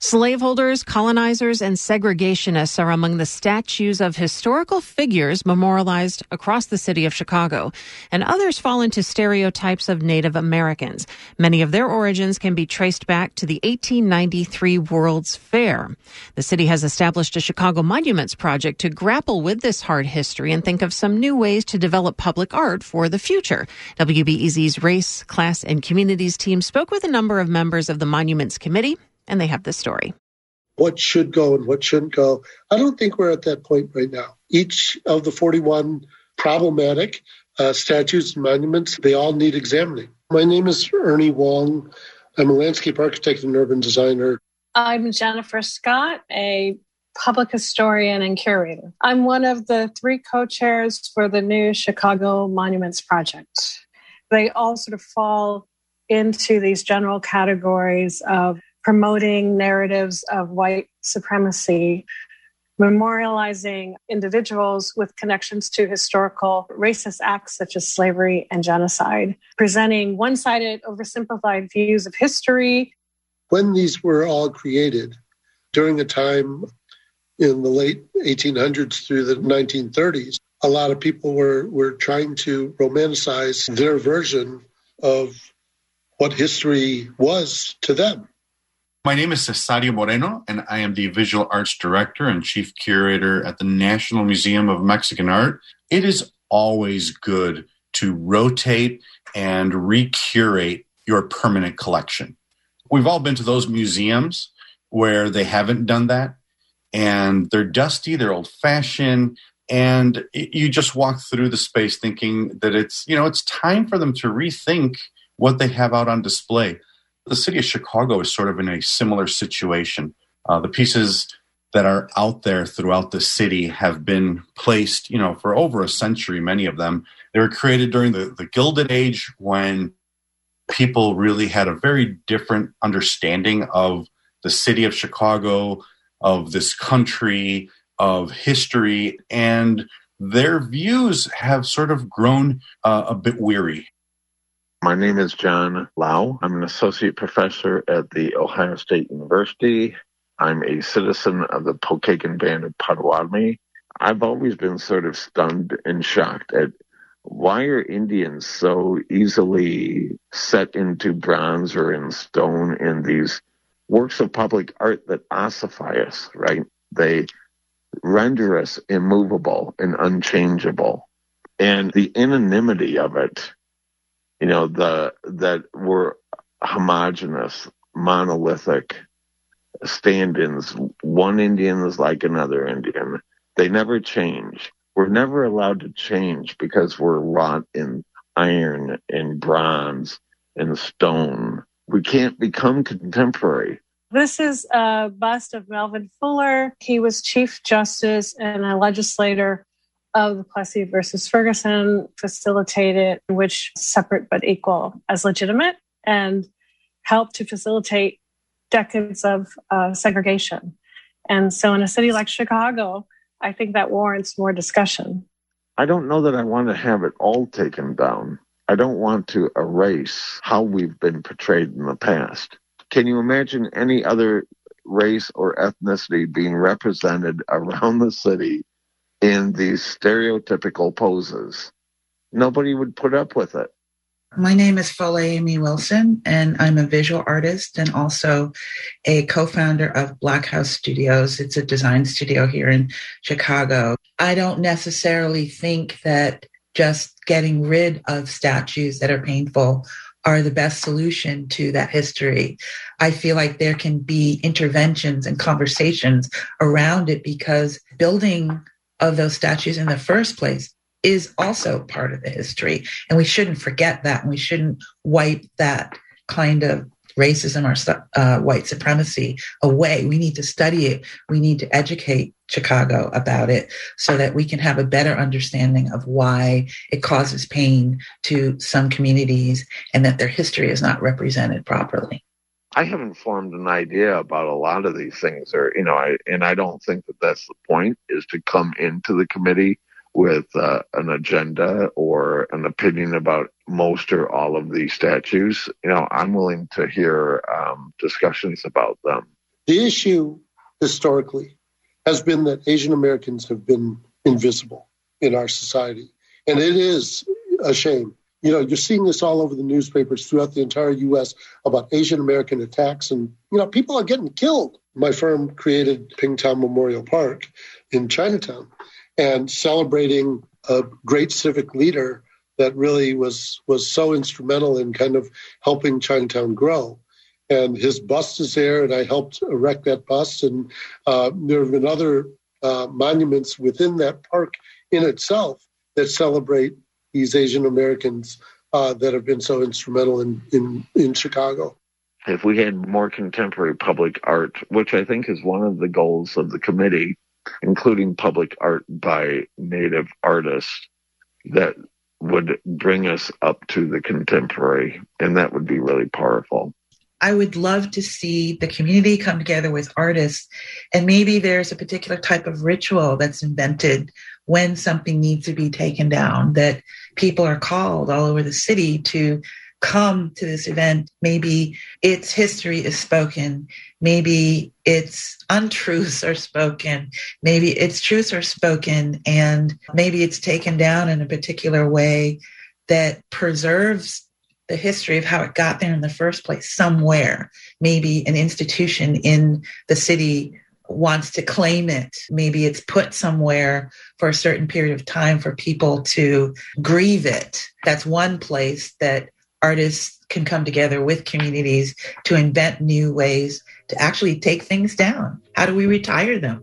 Slaveholders, colonizers, and segregationists are among the statues of historical figures memorialized across the city of Chicago, and others fall into stereotypes of Native Americans. Many of their origins can be traced back to the 1893 World's Fair. The city has established a Chicago Monuments Project to grapple with this hard history and think of some new ways to develop public art for the future. WBEZ's Race, Class, and Communities team spoke with a number of members of the Monuments Committee and they have this story. What should go and what shouldn't go? I don't think we're at that point right now. Each of the 41 problematic uh, statues and monuments, they all need examining. My name is Ernie Wong. I'm a landscape architect and urban designer. I'm Jennifer Scott, a public historian and curator. I'm one of the three co chairs for the new Chicago Monuments Project. They all sort of fall into these general categories of promoting narratives of white supremacy, memorializing individuals with connections to historical racist acts such as slavery and genocide, presenting one sided, oversimplified views of history. When these were all created during a time in the late 1800s through the 1930s, a lot of people were, were trying to romanticize their version of what history was to them. My name is Cesáreo Moreno, and I am the Visual Arts Director and Chief Curator at the National Museum of Mexican Art. It is always good to rotate and recurate your permanent collection. We've all been to those museums where they haven't done that, and they're dusty, they're old fashioned, and you just walk through the space thinking that it's, you know, it's time for them to rethink what they have out on display the city of Chicago is sort of in a similar situation. Uh, the pieces that are out there throughout the city have been placed, you know, for over a century, many of them. They were created during the, the Gilded Age when people really had a very different understanding of the city of Chicago, of this country, of history, and their views have sort of grown uh, a bit weary. My name is John Low. I'm an associate professor at the Ohio State University. I'm a citizen of the Pokagon Band of Potawatomi. I've always been sort of stunned and shocked at why are Indians so easily set into bronze or in stone in these works of public art that ossify us, right? They render us immovable and unchangeable. And the anonymity of it you know, the that were homogenous, monolithic stand-ins. One Indian is like another Indian. They never change. We're never allowed to change because we're wrought in iron and bronze and stone. We can't become contemporary. This is a bust of Melville Fuller. He was Chief Justice and a legislator of the Plessy versus Ferguson facilitated which separate but equal as legitimate and helped to facilitate decades of uh, segregation. And so in a city like Chicago, I think that warrants more discussion. I don't know that I want to have it all taken down. I don't want to erase how we've been portrayed in the past. Can you imagine any other race or ethnicity being represented around the city in these stereotypical poses. Nobody would put up with it. My name is Folayemi Wilson, and I'm a visual artist and also a co founder of Black House Studios. It's a design studio here in Chicago. I don't necessarily think that just getting rid of statues that are painful are the best solution to that history. I feel like there can be interventions and conversations around it because building of those statues in the first place is also part of the history. And we shouldn't forget that. And we shouldn't wipe that kind of racism or uh, white supremacy away. We need to study it. We need to educate Chicago about it so that we can have a better understanding of why it causes pain to some communities and that their history is not represented properly. I haven't formed an idea about a lot of these things, or you know, I, and I don't think that that's the point. Is to come into the committee with uh, an agenda or an opinion about most or all of these statues. You know, I'm willing to hear um, discussions about them. The issue historically has been that Asian Americans have been invisible in our society. And it is a shame. You know, you're seeing this all over the newspapers throughout the entire U.S. about Asian American attacks, and, you know, people are getting killed. My firm created Ping Tom Memorial Park in Chinatown and celebrating a great civic leader that really was was so instrumental in kind of helping Chinatown grow. And his bust is there, and I helped erect that bust. And uh, there have been other uh, monuments within that park in itself that celebrate these Asian Americans uh, that have been so instrumental in, in, in Chicago. If we had more contemporary public art, which I think is one of the goals of the committee, including public art by Native artists, that would bring us up to the contemporary, and that would be really powerful. I would love to see the community come together with artists, and maybe there's a particular type of ritual that's invented when something needs to be taken down, that people are called all over the city to come to this event. Maybe its history is spoken. Maybe its untruths are spoken. Maybe its truths are spoken and maybe it's taken down in a particular way that preserves the history of how it got there in the first place somewhere. Maybe an institution in the city wants to claim it. Maybe it's put somewhere for a certain period of time for people to grieve it. That's one place that artists can come together with communities to invent new ways to actually take things down. How do we retire them?